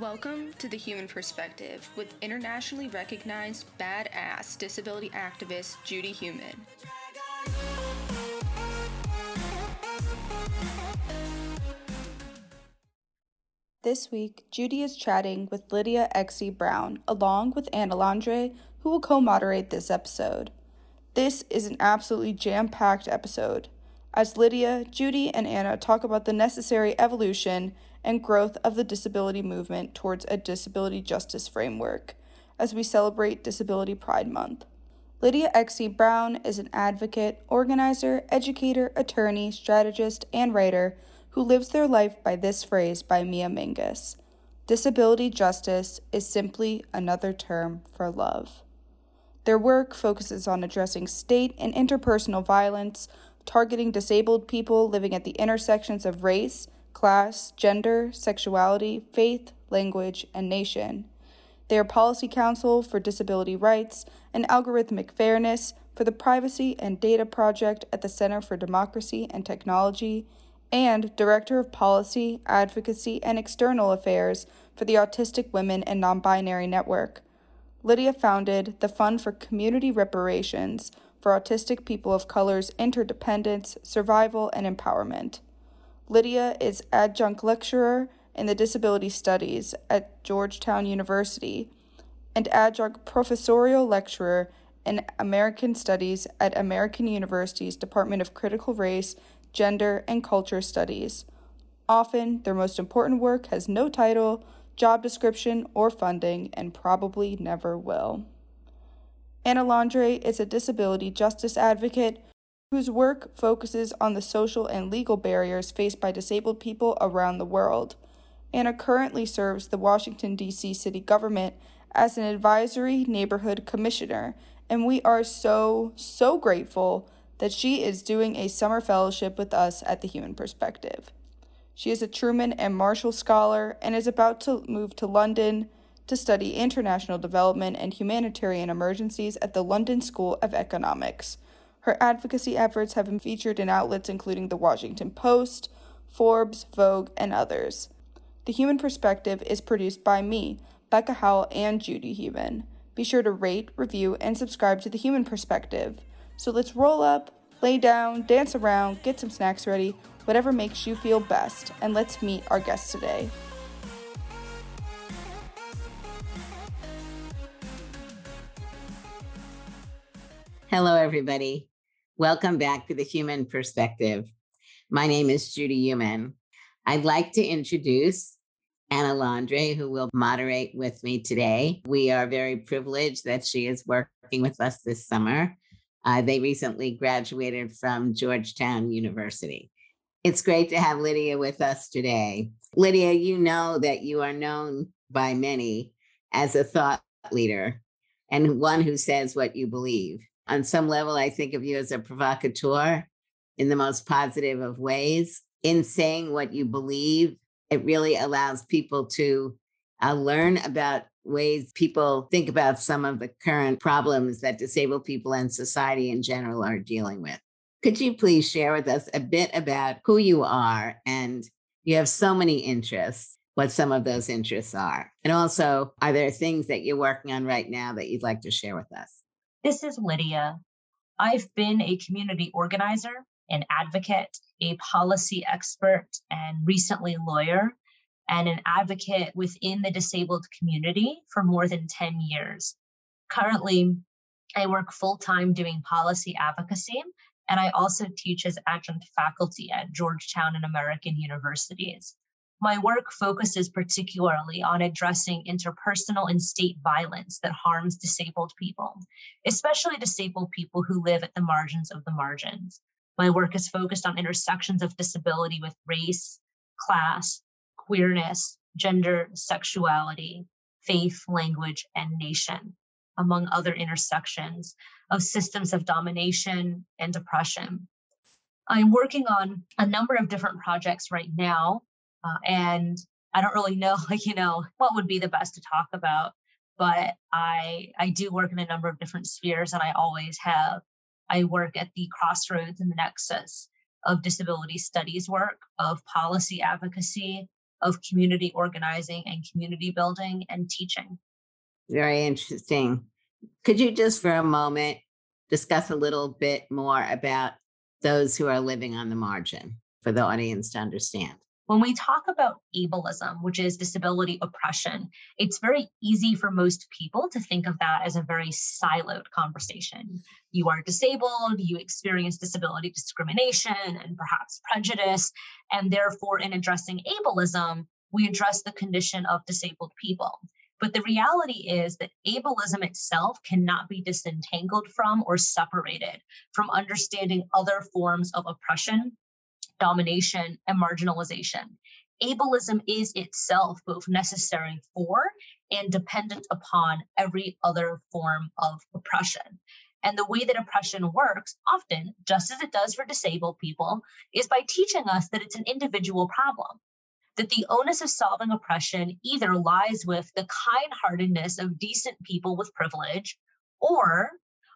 Welcome to The Heumann Perspective with internationally recognized badass disability activist Judy Heumann. This week, Judy is chatting with Lydia X.Z. Brown along with Anna Landre, who will co moderate this episode. This is an absolutely jam packed episode. As Lydia, Judy, and Anna talk about the necessary evolution and growth of the disability movement towards a disability justice framework as we celebrate Disability Pride Month. Lydia X.Z. Brown is an advocate, organizer, educator, attorney, strategist, and writer who lives their life by this phrase by Mia Mingus Disability justice is simply another term for love. Their work focuses on addressing state and interpersonal violence, targeting disabled people living at the intersections of race, class, gender, sexuality, faith, language, and nation. They are Policy Counsel for Disability Rights and Algorithmic Fairness for the Privacy and Data Project at the Center for Democracy and Technology, and Director of Policy, Advocacy, and External Affairs for the Autistic Women and Non Binary Network. Lydia founded the Fund for Community Reparations for Autistic People of Color's Interdependence, Survival, and Empowerment. Lydia is adjunct lecturer in the Disability Studies at Georgetown University and adjunct professorial lecturer in American Studies at American University's Department of Critical Race, Gender, and Culture Studies. Often, their most important work has no title, job description, or funding, and probably never will. Anna Landre is a disability justice advocate whose work focuses on the social and legal barriers faced by disabled people around the world. Anna currently serves the Washington, D.C. city government as an advisory neighborhood commissioner, and we are so, so grateful that she is doing a summer fellowship with us at the Heumann Perspective. She is a Truman and Marshall Scholar and is about to move to London to study international development and humanitarian emergencies at the London School of Economics. Her advocacy efforts have been featured in outlets including The Washington Post, Forbes, Vogue, and others. The Heumann Perspective is produced by me, Becca Howell, and Judy Heumann. Be sure to rate, review, and subscribe to The Heumann Perspective. So let's roll up, lay down, dance around, get some snacks ready, whatever makes you feel best, and let's meet our guest today. Hello, everybody. Welcome back to the Heumann Perspective. My name is Judy Heumann. I'd like to introduce Anna Landre, who will moderate with me today. We are very privileged that she is working with us this summer. Uh, they recently graduated from Georgetown University. It's great to have Lydia with us today. Lydia, you know that you are known by many as a thought leader and one who says what you believe on some level, I think of you as a provocateur in the most positive of ways. In saying what you believe, it really allows people to uh, learn about ways people think about some of the current problems that disabled people and society in general are dealing with. Could you please share with us a bit about who you are? And you have so many interests, what some of those interests are. And also, are there things that you're working on right now that you'd like to share with us? This is Lydia. I've been a community organizer, an advocate, a policy expert, and recently lawyer, and an advocate within the disabled community for more than 10 years. Currently, I work full time doing policy advocacy, and I also teach as adjunct faculty at Georgetown and American universities. My work focuses particularly on addressing interpersonal and state violence that harms disabled people, especially disabled people who live at the margins of the margins. My work is focused on intersections of disability with race, class, queerness, gender, sexuality, faith, language, and nation, among other intersections of systems of domination and oppression. I'm working on a number of different projects right now, uh, and I don't really know, like, you know, what would be the best to talk about, but I I do work in a number of different spheres, and I always have. I work at the crossroads and the nexus of disability studies work, of policy advocacy, of community organizing and community building and teaching. Very interesting. Could you just for a moment discuss a little bit more about those who are living on the margin for the audience to understand? When we talk about ableism, which is disability oppression, it's very easy for most people to think of that as a very siloed conversation. You are disabled, you experience disability discrimination and perhaps prejudice. And therefore, in addressing ableism, we address the condition of disabled people. But the reality is that ableism itself cannot be disentangled from or separated from understanding other forms of oppression domination, and marginalization. Ableism is itself both necessary for and dependent upon every other form of oppression. And the way that oppression works, often, just as it does for disabled people, is by teaching us that it's an individual problem. That the onus of solving oppression either lies with the kind heartedness of decent people with privilege or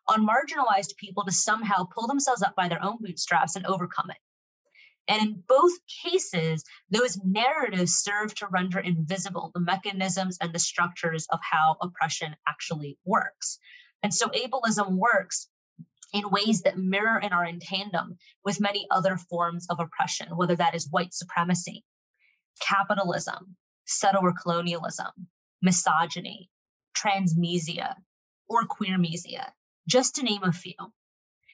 on marginalized people to somehow pull themselves up by their own bootstraps and overcome it. And in both cases, those narratives serve to render invisible the mechanisms and the structures of how oppression actually works. And so ableism works in ways that mirror and are in tandem with many other forms of oppression, whether that is white supremacy, capitalism, settler colonialism, misogyny, transmisia, or queermisia, just to name a few.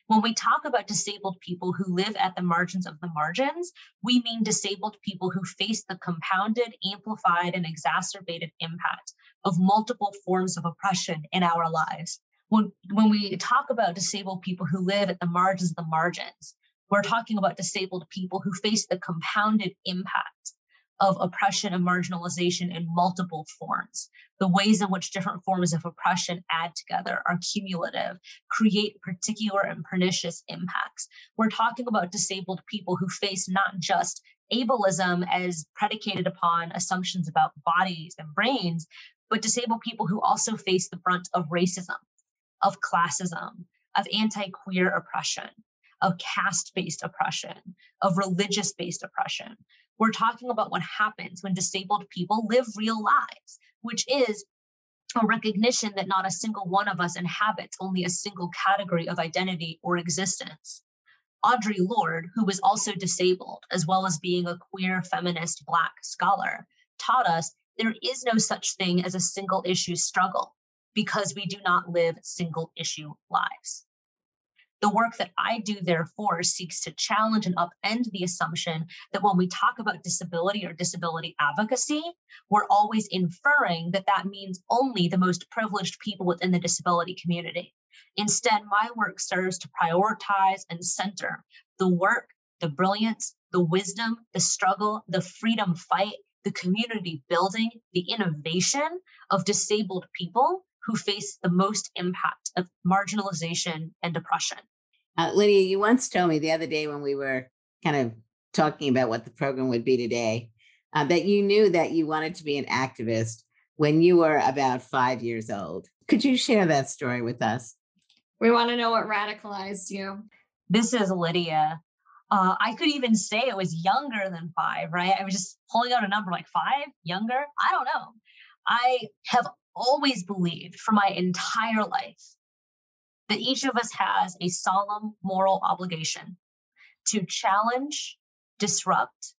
When we talk about disabled people who live at the margins of the margins, we mean disabled people who face the compounded, amplified, and exacerbated impact of multiple forms of oppression in our lives. When, when we talk about disabled people who live at the margins of the margins, we're talking about disabled people who face the compounded impact of oppression and marginalization in multiple forms. The ways in which different forms of oppression add together are cumulative, create particular and pernicious impacts. We're talking about disabled people who face not just ableism as predicated upon assumptions about bodies and brains, but disabled people who also face the brunt of racism, of classism, of anti queer oppression, of caste based oppression, of religious based oppression. We're talking about what happens when disabled people live real lives, which is a recognition that not a single one of us inhabits only a single category of identity or existence. Audre Lorde, who was also disabled, as well as being a queer feminist Black scholar, taught us there is no such thing as a single issue struggle because we do not live single issue lives. The work that I do, therefore, seeks to challenge and upend the assumption that when we talk about disability or disability advocacy, we're always inferring that that means only the most privileged people within the disability community. Instead, my work serves to prioritize and center the work, the brilliance, the wisdom, the struggle, the freedom fight, the community building, the innovation of disabled people who face the most impact of marginalization and depression. Uh, Lydia, you once told me the other day when we were kind of talking about what the program would be today uh, that you knew that you wanted to be an activist when you were about five years old. Could you share that story with us? We want to know what radicalized you. This is Lydia. Uh, I could even say it was younger than five, right? I was just pulling out a number like five, younger. I don't know. I have always believed for my entire life that each of us has a solemn moral obligation to challenge, disrupt,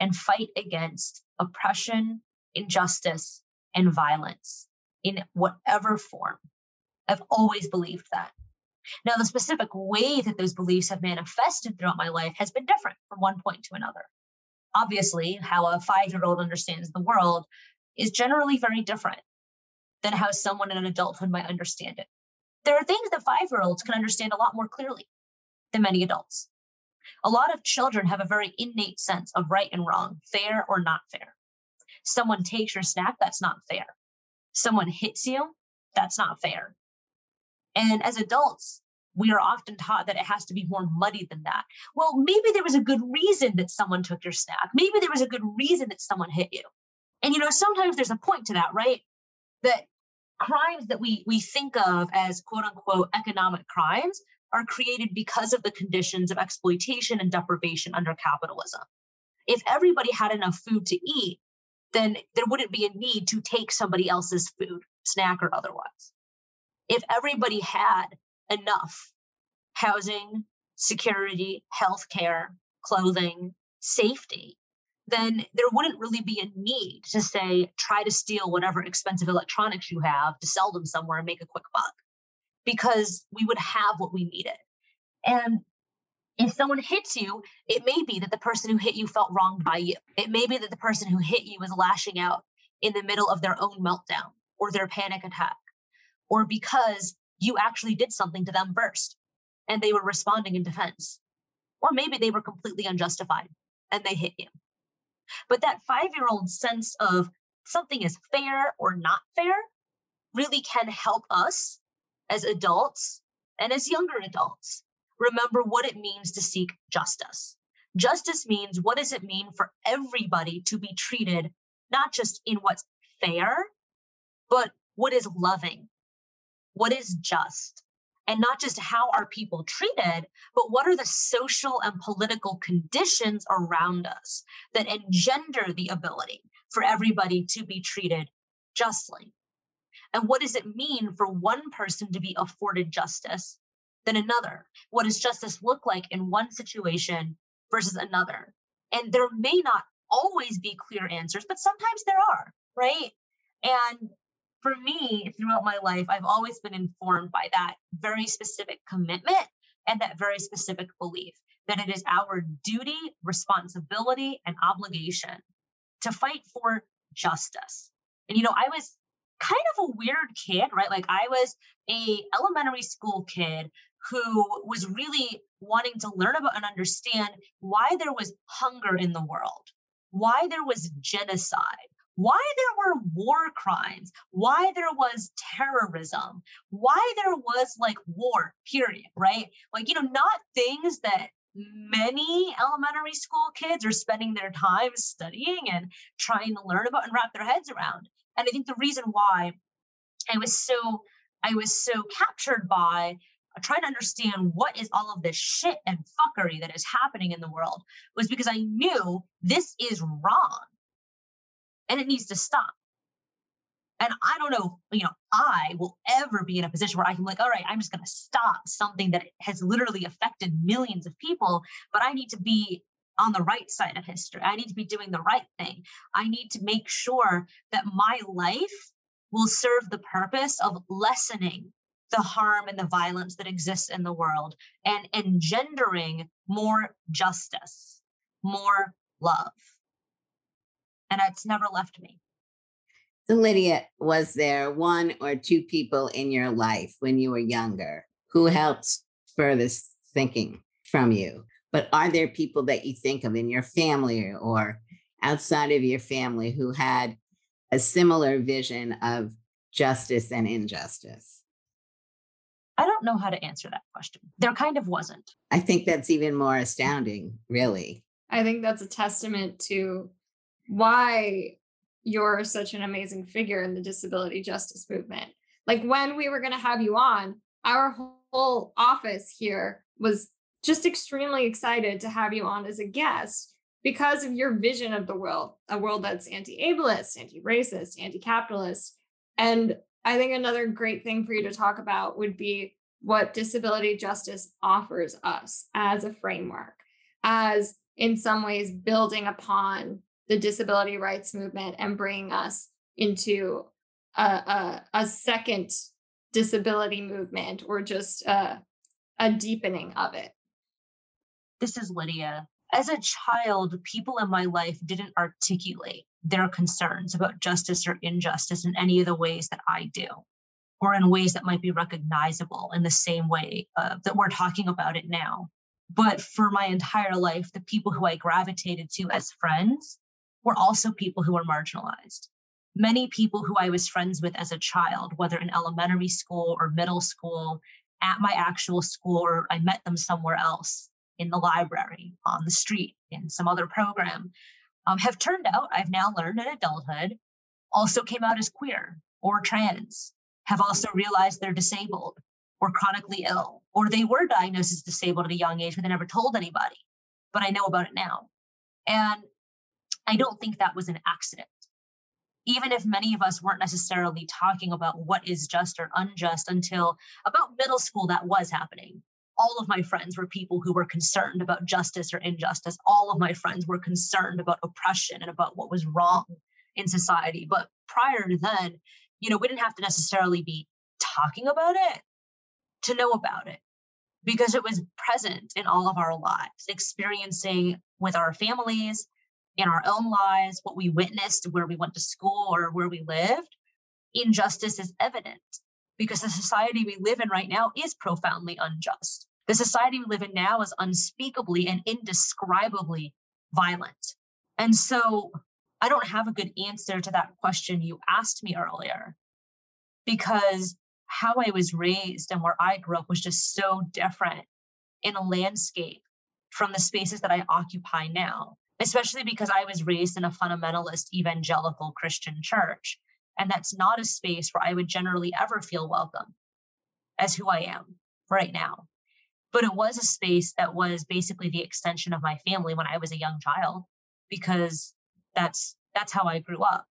and fight against oppression, injustice, and violence in whatever form. I've always believed that. Now, the specific way that those beliefs have manifested throughout my life has been different from one point to another. Obviously, how a five year old understands the world is generally very different than how someone in adulthood might understand it. There are things that five year olds can understand a lot more clearly than many adults. A lot of children have a very innate sense of right and wrong, fair or not fair. Someone takes your snack, that's not fair. Someone hits you, that's not fair. And as adults, we are often taught that it has to be more muddy than that. Well, maybe there was a good reason that someone took your snack. Maybe there was a good reason that someone hit you. And you know, sometimes there's a point to that, right? That crimes that we we think of as quote unquote economic crimes are created because of the conditions of exploitation and deprivation under capitalism. If everybody had enough food to eat, then there wouldn't be a need to take somebody else's food, snack or otherwise. If everybody had enough housing, security, healthcare, clothing, safety, then there wouldn't really be a need to say, try to steal whatever expensive electronics you have to sell them somewhere and make a quick buck because we would have what we needed. And if someone hits you, it may be that the person who hit you felt wronged by you. It may be that the person who hit you was lashing out in the middle of their own meltdown or their panic attack, or because you actually did something to them first and they were responding in defense. Or maybe they were completely unjustified and they hit you. But that five year old sense of something is fair or not fair really can help us as adults and as younger adults remember what it means to seek justice. Justice means what does it mean for everybody to be treated not just in what's fair, but what is loving, what is just, and not just how are people treated, but what are the social and political conditions around us that engender the ability for everybody to be treated justly. And what does it mean for one person to be afforded justice than another? What does justice look like in one situation versus another? And there may not always be clear answers, but sometimes there are, right? And for me, throughout my life, I've always been informed by that very specific commitment and that very specific belief that it is our duty, responsibility, and obligation to fight for justice. And, you know, I was kind of a weird kid, right? Like I was a elementary school kid who was really wanting to learn about and understand why there was hunger in the world, why there was genocide, why there were war crimes, why there was terrorism, why there was like war, period, right? Like, you know, not things that many elementary school kids are spending their time studying and trying to learn about and wrap their heads around. And I think the reason why I was so I was so captured by trying to understand what is all of this shit and fuckery that is happening in the world was because I knew this is wrong and it needs to stop. And I don't know, you know, I will ever be in a position where I can like, all right, I'm just going to stop something that has literally affected millions of people, but I need to be on the right side of history. I need to be doing the right thing. I need to make sure that my life will serve the purpose of lessening the harm and the violence that exists in the world and engendering more justice, more love. And it's never left me. So, Lydia, was there one or two people in your life when you were younger who helped spur this thinking from you? But are there people that you think of in your family or outside of your family who had a similar vision of justice and injustice? I don't know how to answer that question. There kind of wasn't. I think that's even more astounding, really. I think that's a testament to why you're such an amazing figure in the disability justice movement. Like when we were going to have you on, our whole office here was just extremely excited to have you on as a guest because of your vision of the world, a world that's anti ableist, anti racist, anti capitalist. And I think another great thing for you to talk about would be what disability justice offers us as a framework, as in some ways building upon the disability rights movement and bringing us into a, a, a second disability movement or just a, a deepening of it. This is Lydia. As a child, people in my life didn't articulate their concerns about justice or injustice in any of the ways that I do, or in ways that might be recognizable in the same way uh, that we're talking about it now. But for my entire life, the people who I gravitated to as friends were also people who were marginalized. Many people who I was friends with as a child, whether in elementary school or middle school, at my actual school, or I met them somewhere else in the library, on the street, in some other program, um, have turned out, I've now learned in adulthood, also came out as queer or trans, have also realized they're disabled or chronically ill, or they were diagnosed as disabled at a young age, but they never told anybody. But I know about it now. And I don't think that was an accident. Even if many of us weren't necessarily talking about what is just or unjust until about middle school, that was happening. All of my friends were people who were concerned about justice or injustice. All of my friends were concerned about oppression and about what was wrong in society. But prior to then, you know, we didn't have to necessarily be talking about it to know about it because it was present in all of our lives, experiencing with our families, in our own lives, what we witnessed, where we went to school or where we lived. Injustice is evident because the society we live in right now is profoundly unjust. The society we live in now is unspeakably and indescribably violent. And so I don't have a good answer to that question you asked me earlier because how I was raised and where I grew up was just so different in a landscape from the spaces that I occupy now, especially because I was raised in a fundamentalist evangelical Christian church. And that's not a space where I would generally ever feel welcome as who I am right now. But it was a space that was basically the extension of my family when I was a young child because that's that's how I grew up.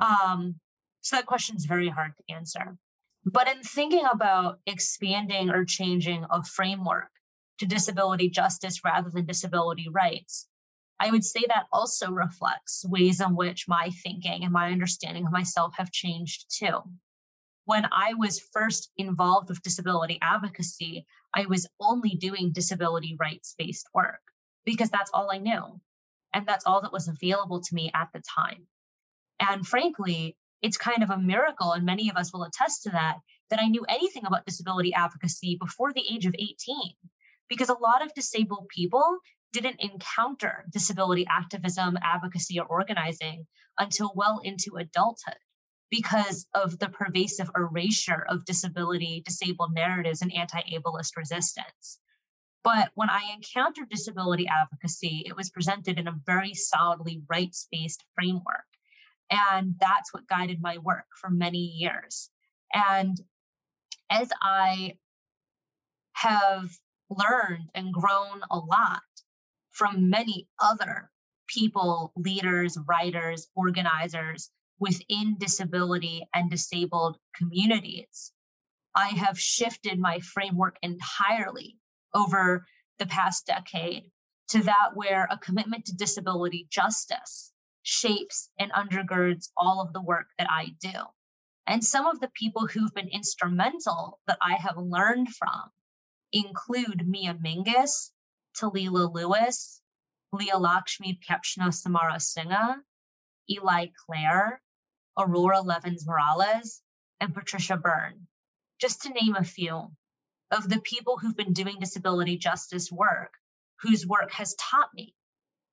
Um, so that question is very hard to answer. But in thinking about expanding or changing a framework to disability justice rather than disability rights, I would say that also reflects ways in which my thinking and my understanding of myself have changed too. When I was first involved with disability advocacy, I was only doing disability rights based work because that's all I knew. And that's all that was available to me at the time. And frankly, it's kind of a miracle, and many of us will attest to that, that I knew anything about disability advocacy before the age of 18. Because a lot of disabled people didn't encounter disability activism, advocacy, or organizing until well into adulthood because of the pervasive erasure of disability, disabled narratives, and anti ableist resistance. But when I encountered disability advocacy, it was presented in a very solidly rights based framework. And that's what guided my work for many years. And as I have learned and grown a lot from many other people, leaders, writers, organizers within disability and disabled communities, I have shifted my framework entirely over the past decade to that where a commitment to disability justice shapes and undergirds all of the work that I do. And some of the people who've been instrumental that I have learned from include Mia Mingus, Talila Lewis, Leah Lakshmi Piepzna-Samarasinha, Eli Clare, Aurora Levins Morales, and Patricia Berne, just to name a few of the people who've been doing disability justice work, whose work has taught me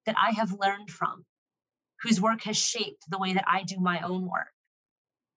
that I have learned from, whose work has shaped the way that I do my own work.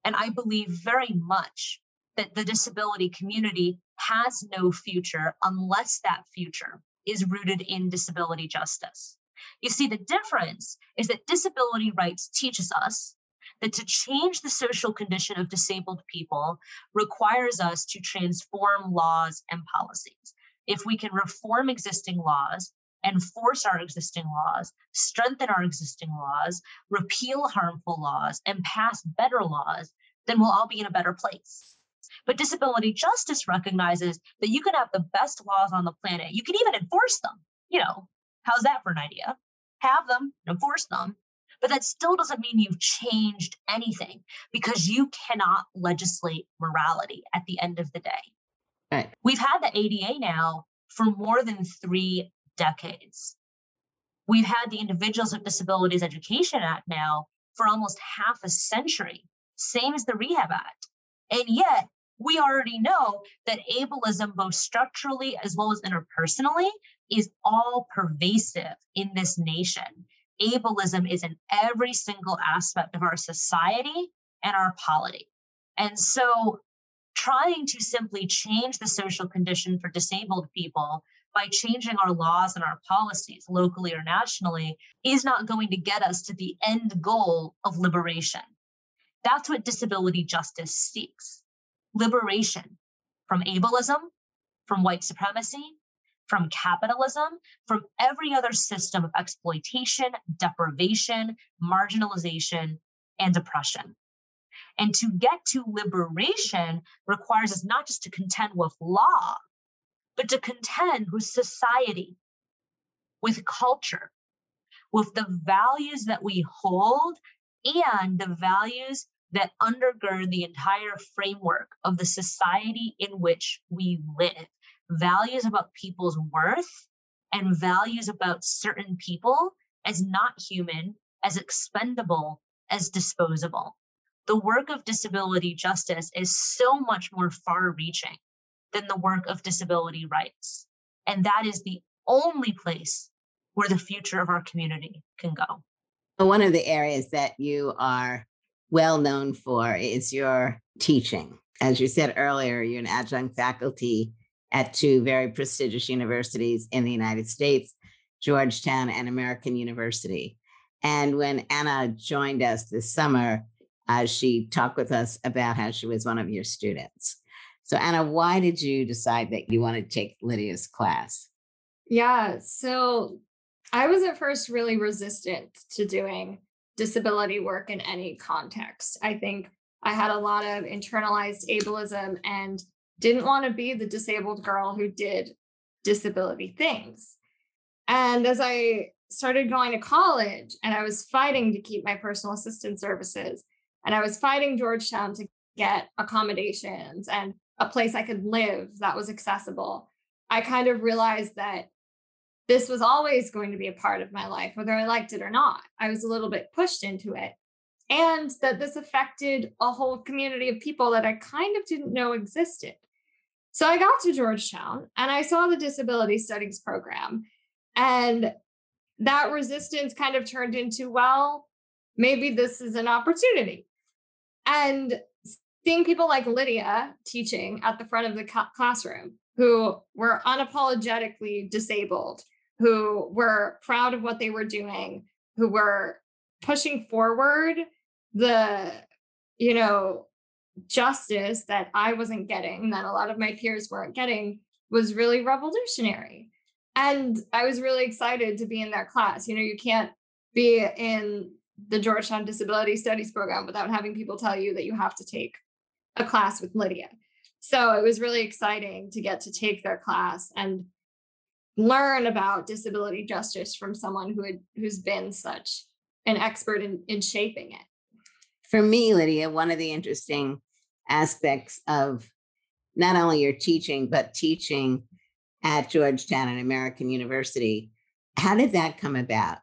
And I believe very much that the disability community has no future unless that future is rooted in disability justice. You see, the difference is that disability rights teaches us that to change the social condition of disabled people requires us to transform laws and policies. If we can reform existing laws, enforce our existing laws, strengthen our existing laws, repeal harmful laws, and pass better laws, then we'll all be in a better place. But disability justice recognizes that you can have the best laws on the planet. You can even enforce them. You know, how's that for an idea? Have them, enforce them, but that still doesn't mean you've changed anything because you cannot legislate morality at the end of the day. Right. We've had the ADA now for more than three decades. We've had the Individuals with Disabilities Education Act now for almost half a century, same as the Rehab Act. And yet, we already know that ableism, both structurally as well as interpersonally, is all pervasive in this nation. Ableism is in every single aspect of our society and our polity. And so, trying to simply change the social condition for disabled people by changing our laws and our policies locally or nationally is not going to get us to the end goal of liberation. That's what disability justice seeks liberation from ableism, from white supremacy, from capitalism, from every other system of exploitation, deprivation, marginalization, and oppression. And to get to liberation requires us not just to contend with law, but to contend with society, with culture, with the values that we hold and the values that undergird the entire framework of the society in which we live. Values about people's worth and values about certain people as not human, as expendable, as disposable. The work of disability justice is so much more far reaching than the work of disability rights. And that is the only place where the future of our community can go. One of the areas that you are well known for is your teaching. As you said earlier, you're an adjunct faculty at two very prestigious universities in the United States, Georgetown and American University. And when Anna joined us this summer, uh, she talked with us about how she was one of your students. So, Anna, why did you decide that you wanted to take Lydia's class? Yeah, so I was at first really resistant to doing disability work in any context. I think I had a lot of internalized ableism and didn't want to be the disabled girl who did disability things. And as I started going to college and I was fighting to keep my personal assistance services, and I was fighting Georgetown to get accommodations and a place I could live that was accessible, I kind of realized that this was always going to be a part of my life, whether I liked it or not. I was a little bit pushed into it. And that this affected a whole community of people that I kind of didn't know existed. So I got to Georgetown and I saw the disability studies program. And that resistance kind of turned into, well, maybe this is an opportunity. And seeing people like Lydia teaching at the front of the classroom who were unapologetically disabled who were proud of what they were doing, who were pushing forward the, you know, justice that I wasn't getting, that a lot of my peers weren't getting, was really revolutionary. And I was really excited to be in that class. You know, you can't be in the Georgetown Disability Studies program without having people tell you that you have to take a class with Lydia. So it was really exciting to get to take their class and learn about disability justice from someone who had who's been such an expert in, in shaping it. For me, Lydia, one of the interesting aspects of not only your teaching, but teaching at Georgetown and American University, how did that come about?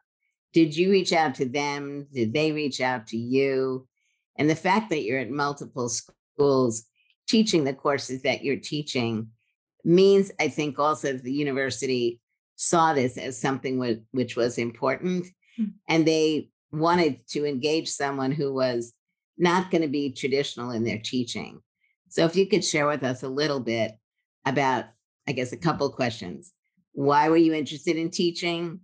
Did you reach out to them? Did they reach out to you? And the fact that you're at multiple schools teaching the courses that you're teaching means I think also the university saw this as something which was important mm-hmm. and they wanted to engage someone who was not going to be traditional in their teaching. So if you could share with us a little bit about I guess a couple questions. Why were you interested in teaching?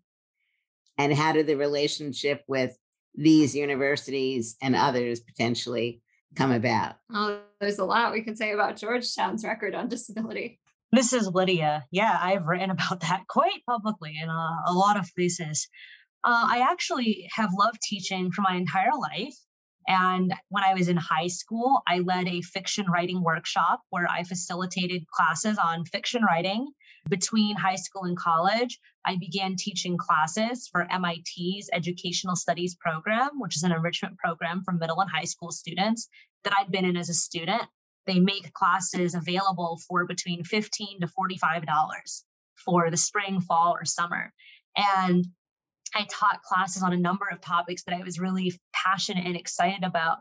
And how did the relationship with these universities and others potentially come about? Oh, there's a lot we can say about Georgetown's record on disability. Is Lydia. Yeah, I've written about that quite publicly in a, a lot of places. Uh, I actually have loved teaching for my entire life. And when I was in high school, I led a fiction writing workshop where I facilitated classes on fiction writing. Between high school and college, I began teaching classes for MIT's Educational Studies program, which is an enrichment program for middle and high school students that I'd been in as a student they make classes available for between 15 to $45 for the spring, fall, or summer. And I taught classes on a number of topics that I was really passionate and excited about.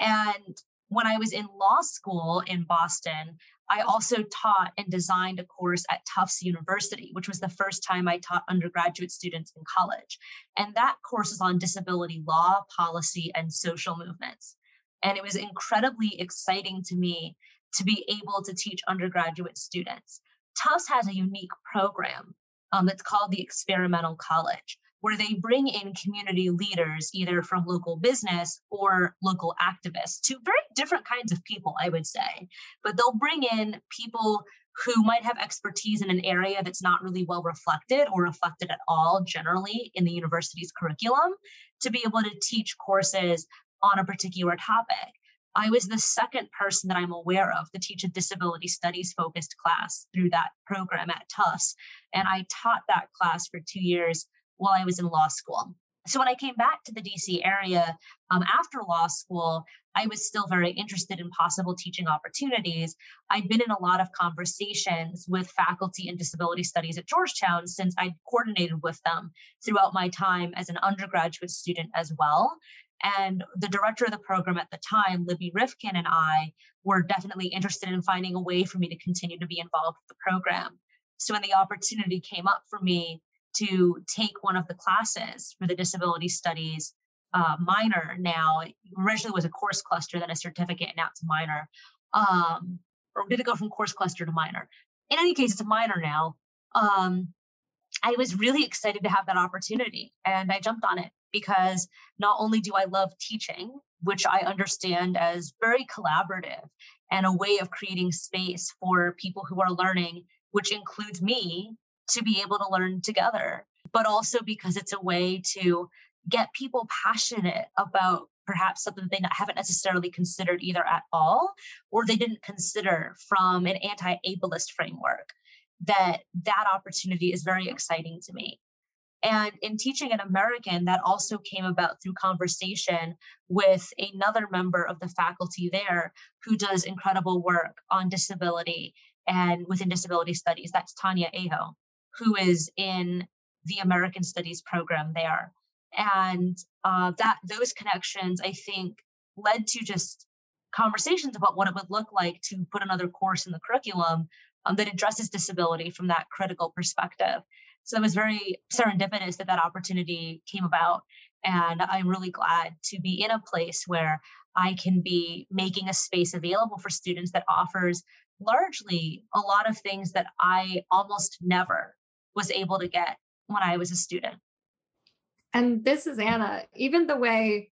And when I was in law school in Boston, I also taught and designed a course at Tufts University, which was the first time I taught undergraduate students in college. And that course is on disability law, policy, and social movements. And it was incredibly exciting to me to be able to teach undergraduate students. Tufts has a unique program um, that's called the Experimental College, where they bring in community leaders, either from local business or local activists, two very different kinds of people, I would say. But they'll bring in people who might have expertise in an area that's not really well reflected or reflected at all generally in the university's curriculum to be able to teach courses on a particular topic. I was the second person that I'm aware of to teach a disability studies focused class through that program at Tufts. And I taught that class for two years while I was in law school. So when I came back to the DC area um, after law school, I was still very interested in possible teaching opportunities. I'd been in a lot of conversations with faculty in disability studies at Georgetown since I'd coordinated with them throughout my time as an undergraduate student as well. And the director of the program at the time, Libbie Rifkin, and I were definitely interested in finding a way for me to continue to be involved with the program. So when the opportunity came up for me to take one of the classes for the disability studies uh, minor now, originally was a course cluster, then a certificate, and now it's a minor. Um, or did it go from course cluster to minor? In any case, it's a minor now. Um, I was really excited to have that opportunity and I jumped on it because not only do I love teaching, which I understand as very collaborative and a way of creating space for people who are learning, which includes me, to be able to learn together, but also because it's a way to get people passionate about perhaps something they haven't necessarily considered either at all or they didn't consider from an anti-ableist framework that that opportunity is very exciting to me and in teaching an American, that also came about through conversation with another member of the faculty there who does incredible work on disability and within disability studies. That's Tanya Aho, who is in the American Studies program there. And uh, that those connections, I think, led to just conversations about what it would look like to put another course in the curriculum um, that addresses disability from that critical perspective. So it was very serendipitous that that opportunity came about. And I'm really glad to be in a place where I can be making a space available for students that offers largely a lot of things that I almost never was able to get when I was a student. And this is Anna. Even the way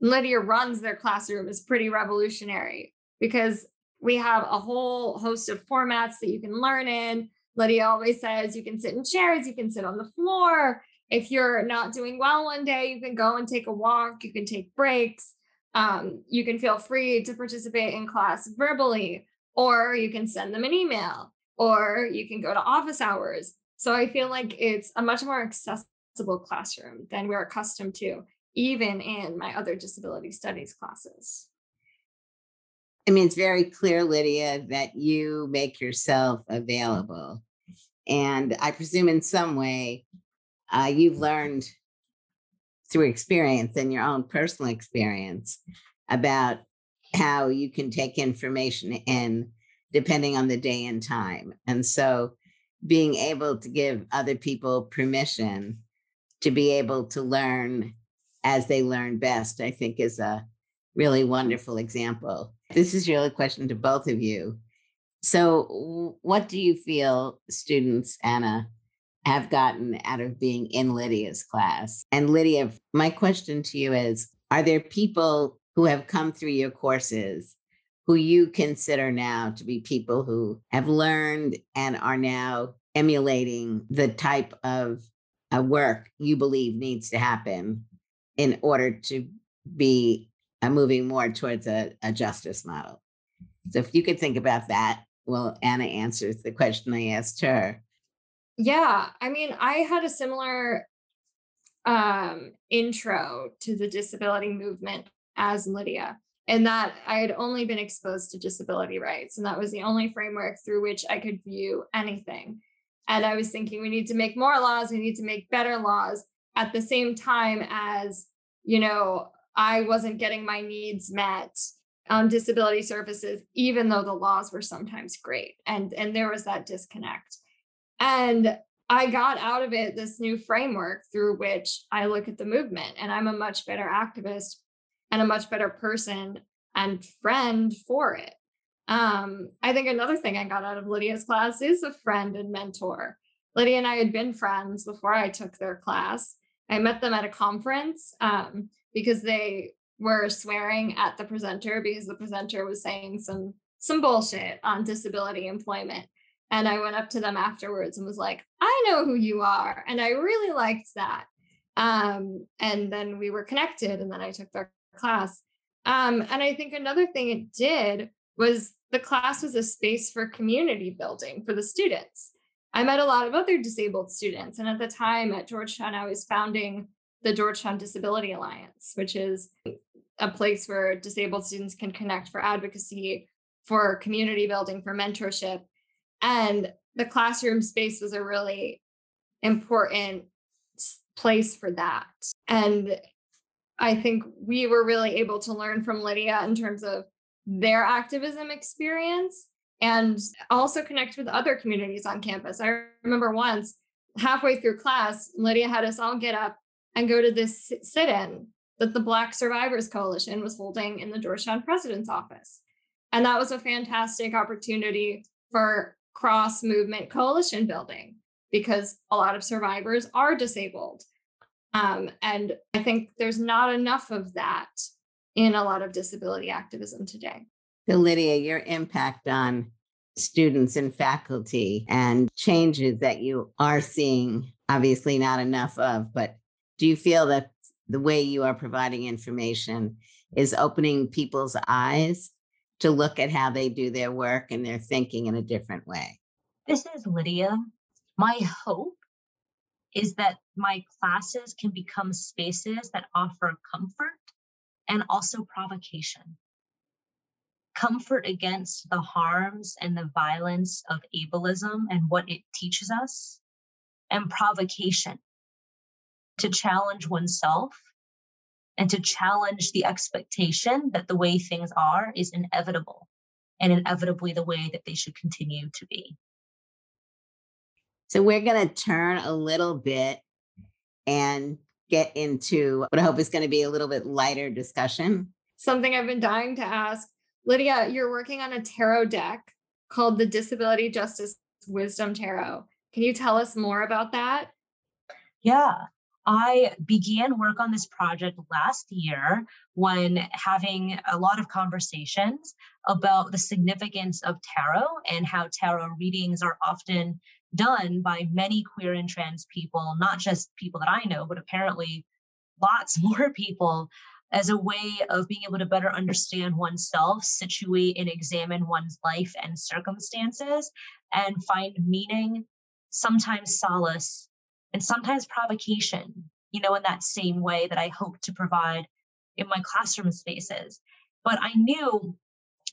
Lydia runs their classroom is pretty revolutionary because we have a whole host of formats that you can learn in. Lydia always says you can sit in chairs, you can sit on the floor. If you're not doing well one day, you can go and take a walk, you can take breaks. Um, you can feel free to participate in class verbally, or you can send them an email, or you can go to office hours. So I feel like it's a much more accessible classroom than we're accustomed to, even in my other disability studies classes. I mean, it's very clear, Lydia, that you make yourself available. And I presume in some way uh, you've learned through experience and your own personal experience about how you can take information in depending on the day and time. And so being able to give other people permission to be able to learn as they learn best, I think is a really wonderful example. This is really a question to both of you. So, what do you feel students, Anna, have gotten out of being in Lydia's class? And Lydia, my question to you is Are there people who have come through your courses who you consider now to be people who have learned and are now emulating the type of uh, work you believe needs to happen in order to be I'm moving more towards a, a justice model. So if you could think about that, well, Anna answers the question I asked her. Yeah, I mean, I had a similar um, intro to the disability movement as Lydia, and that I had only been exposed to disability rights, and that was the only framework through which I could view anything. And I was thinking, we need to make more laws, we need to make better laws at the same time as, you know, I wasn't getting my needs met on disability services, even though the laws were sometimes great. And, and there was that disconnect. And I got out of it this new framework through which I look at the movement, and I'm a much better activist and a much better person and friend for it. Um, I think another thing I got out of Lydia's class is a friend and mentor. Lydia and I had been friends before I took their class. I met them at a conference um, because they were swearing at the presenter because the presenter was saying some some bullshit on disability employment. And I went up to them afterwards and was like, I know who you are. And I really liked that. Um, and then we were connected, and then I took their class. Um, and I think another thing it did was the class was a space for community building for the students. I met a lot of other disabled students. And at the time at Georgetown, I was founding the Georgetown Disability Alliance, which is a place where disabled students can connect for advocacy, for community building, for mentorship. And the classroom space was a really important place for that. And I think we were really able to learn from Lydia in terms of their activism experience and also connect with other communities on campus. I remember once halfway through class, Lydia had us all get up and go to this sit in that the Black Survivors Coalition was holding in the Georgetown president's office. And that was a fantastic opportunity for cross movement coalition building because a lot of survivors are disabled. Um, and I think there's not enough of that in a lot of disability activism today. So, Lydia, your impact on students and faculty and changes that you are seeing, obviously not enough of, but do you feel that the way you are providing information is opening people's eyes to look at how they do their work and their thinking in a different way? This is Lydia. My hope is that my classes can become spaces that offer comfort and also provocation. Comfort against the harms and the violence of ableism and what it teaches us, and provocation to challenge oneself and to challenge the expectation that the way things are is inevitable and inevitably the way that they should continue to be. So we're going to turn a little bit and get into what I hope is going to be a little bit lighter discussion. Something I've been dying to ask. Lydia, you're working on a tarot deck called the Disability Justice Wisdom Tarot. Can you tell us more about that? Yeah. I began work on this project last year when having a lot of conversations about the significance of tarot and how tarot readings are often done by many queer and trans people, not just people that I know, but apparently lots more people as a way of being able to better understand oneself, situate and examine one's life and circumstances, and find meaning, sometimes solace, and sometimes provocation, you know, in that same way that I hope to provide in my classroom spaces. But I knew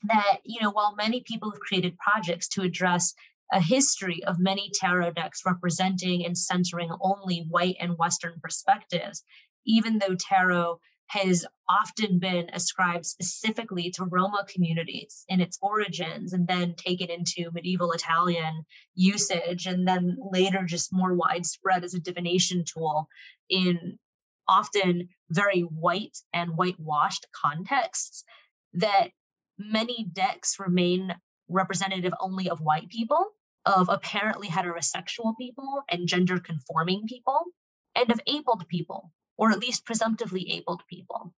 that, you know, while many people have created projects to address a history of many tarot decks representing and centering only white and Western perspectives, even though tarot has often been ascribed specifically to Roma communities in its origins and then taken into medieval Italian usage and then later just more widespread as a divination tool in often very white and whitewashed contexts that many decks remain representative only of white people, of apparently heterosexual people and gender conforming people, and of abled people, or at least presumptively abled people.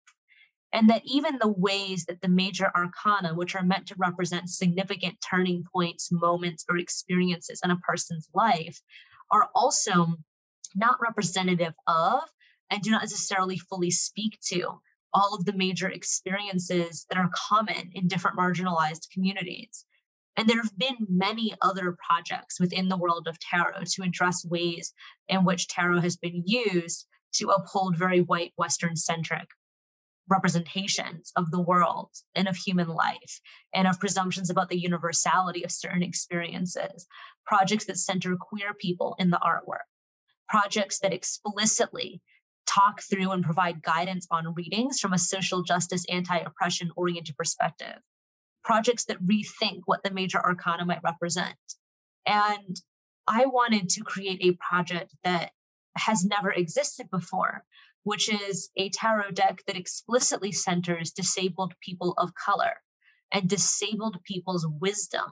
And that even the ways that the major arcana, which are meant to represent significant turning points, moments, or experiences in a person's life, are also not representative of and do not necessarily fully speak to all of the major experiences that are common in different marginalized communities. And there have been many other projects within the world of tarot to address ways in which tarot has been used to uphold very white Western centric representations of the world and of human life and of presumptions about the universality of certain experiences, projects that center queer people in the artwork, projects that explicitly talk through and provide guidance on readings from a social justice, anti oppression oriented perspective. Projects that rethink what the major arcana might represent. And I wanted to create a project that has never existed before, which is a tarot deck that explicitly centers disabled people of color and disabled people's wisdom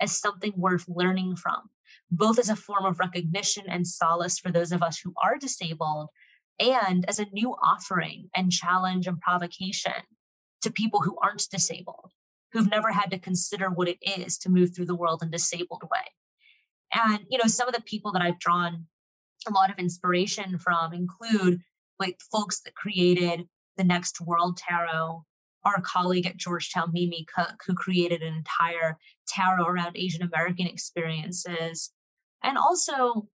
as something worth learning from, both as a form of recognition and solace for those of us who are disabled, and as a new offering and challenge and provocation to people who aren't disabled, who've never had to consider what it is to move through the world in a disabled way. And, you know, some of the people that I've drawn a lot of inspiration from include like folks that created the Next World Tarot, our colleague at Georgetown, Mimi Khúc, who created an entire tarot around Asian American experiences. And also,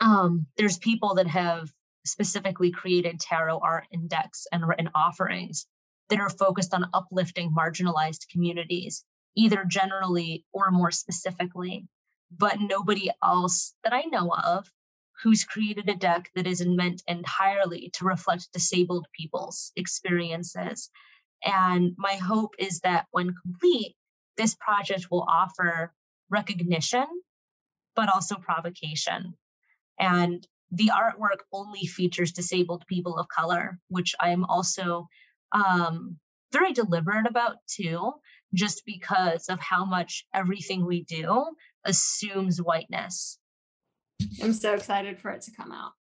um, there's people that have specifically created tarot art index and, written offerings that are focused on uplifting marginalized communities, either generally or more specifically. But nobody else that I know of who's created a deck that is meant entirely to reflect disabled people's experiences. And my hope is that when complete, this project will offer recognition, but also provocation. And the artwork only features disabled people of color, which I'm also um, very deliberate about too, just because of how much everything we do assumes whiteness. I'm so excited for it to come out.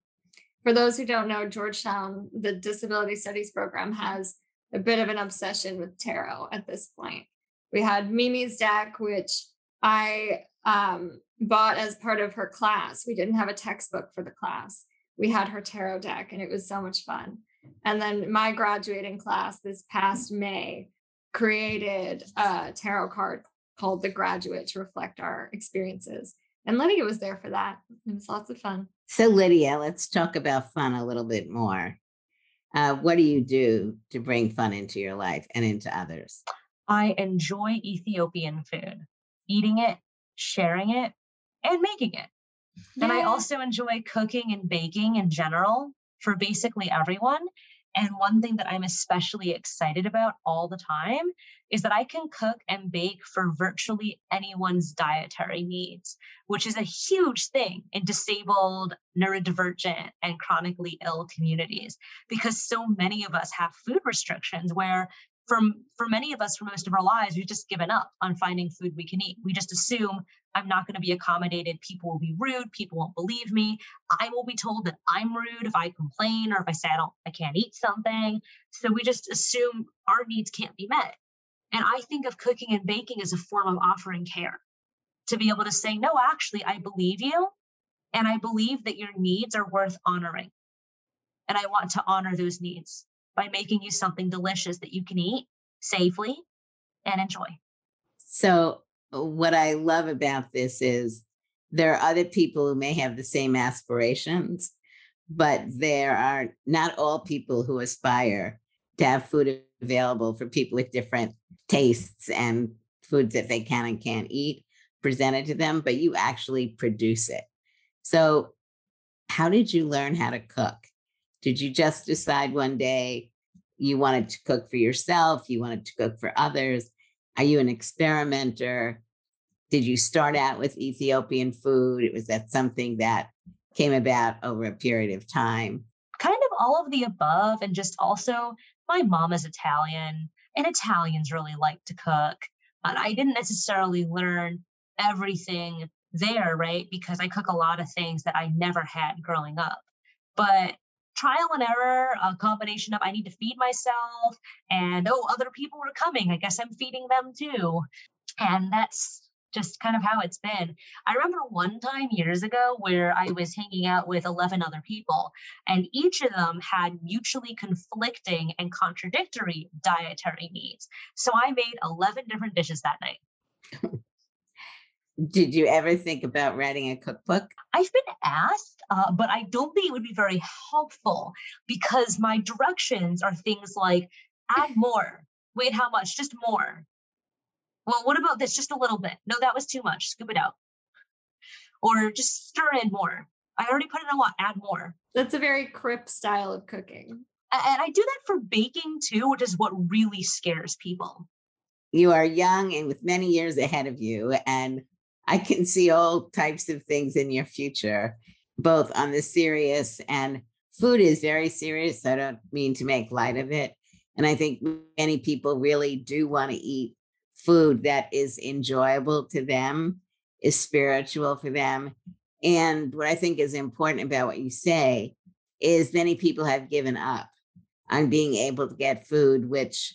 For those who don't know, Georgetown, the disability studies program has a bit of an obsession with tarot at this point. We had Mimi's deck, which I um, bought as part of her class. We didn't have a textbook for the class. We had her tarot deck, and it was so much fun. And then my graduating class this past May created a tarot card called The Graduate to reflect our experiences. And Lydia was there for that. It was lots of fun. So, Lydia, let's talk about fun a little bit more. Uh, what do you do to bring fun into your life and into others? I enjoy Ethiopian food, eating it, sharing it, and making it. Yeah. And I also enjoy cooking and baking in general for basically everyone. And one thing that I'm especially excited about all the time is that I can cook and bake for virtually anyone's dietary needs, which is a huge thing in disabled, neurodivergent, and chronically ill communities because so many of us have food restrictions where for, for many of us for most of our lives we've just given up on finding food we can eat. We just assume i'm not going to be accommodated. People will be rude. People won't believe me. I will be told that i'm rude if i complain or if i say i don't i can't eat something. So we just assume our needs can't be met. And i think of cooking and baking as a form of offering care. To be able to say no actually i believe you and i believe that your needs are worth honoring and i want to honor those needs by making you something delicious that you can eat safely and enjoy. So, what I love about this is there are other people who may have the same aspirations, but there are not all people who aspire to have food available for people with different tastes and foods that they can and can't eat presented to them, but you actually produce it. So, how did you learn how to cook? Did you just decide one day you wanted to cook for yourself? You wanted to cook for others? Are you an experimenter? Did you start out with Ethiopian food? Was that something that came about over a period of time? Kind of all of the above. And just also, my mom is Italian, and Italians really like to cook. And I didn't necessarily learn everything there, right? Because I cook a lot of things that I never had growing up. But trial and error, a combination of I need to feed myself and oh, other people are coming. I guess I'm feeding them too. And that's just kind of how it's been. I remember one time years ago where I was hanging out with 11 other people, and each of them had mutually conflicting and contradictory dietary needs. So I made 11 different dishes that night. Did you ever think about writing a cookbook? I've been asked, uh, but I don't think it would be very helpful because my directions are things like add more. Wait, how much? Just more. Well, what about this? Just a little bit. No, that was too much. Scoop it out. Or just stir in more. I already put in a lot. Add more. That's a very crip style of cooking. And I do that for baking too, which is what really scares people. You are young and with many years ahead of you. And I can see all types of things in your future, both on the serious and food is very serious. I don't mean to make light of it. And I think many people really do want to eat food that is enjoyable to them, is spiritual for them. And what I think is important about what you say is many people have given up on being able to get food which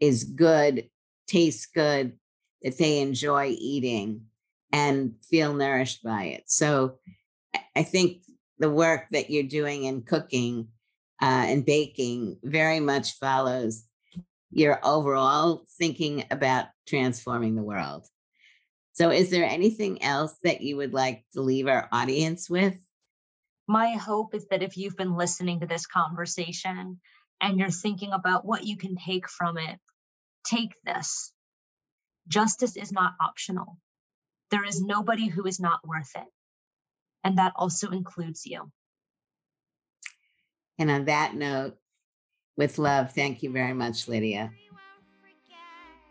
is good, tastes good, that they enjoy eating and feel nourished by it. So I think the work that you're doing in cooking uh, and baking very much follows your overall thinking about transforming the world. So, is there anything else that you would like to leave our audience with? My hope is that if you've been listening to this conversation and you're thinking about what you can take from it, take this. Justice is not optional. There is nobody who is not worth it. And that also includes you. And on that note, with love, thank you very much, Lydia.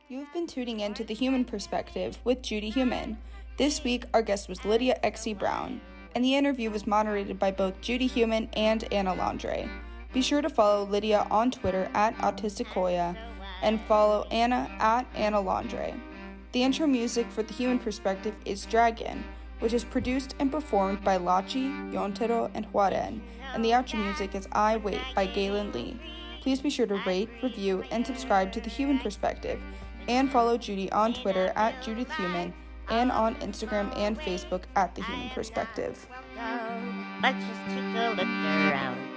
You've been tuning in to The Heumann Perspective with Judy Heumann. This week, our guest was Lydia X.Z. Brown, and the interview was moderated by both Judy Heumann and Anna Landre. Be sure to follow Lydia on Twitter at Autistichoya and follow Anna at Anna Landre. The intro music for The Heumann Perspective is Dragon, which is produced and performed by Lachi, Yontero, and Huaren, and the outro music is I Wait by Gaelynn Lea. Please be sure to rate, review, and subscribe to The Heumann Perspective, and follow Judy on Twitter at Judith Heumann and on Instagram and Facebook at The Heumann Perspective. Let's just take a look around.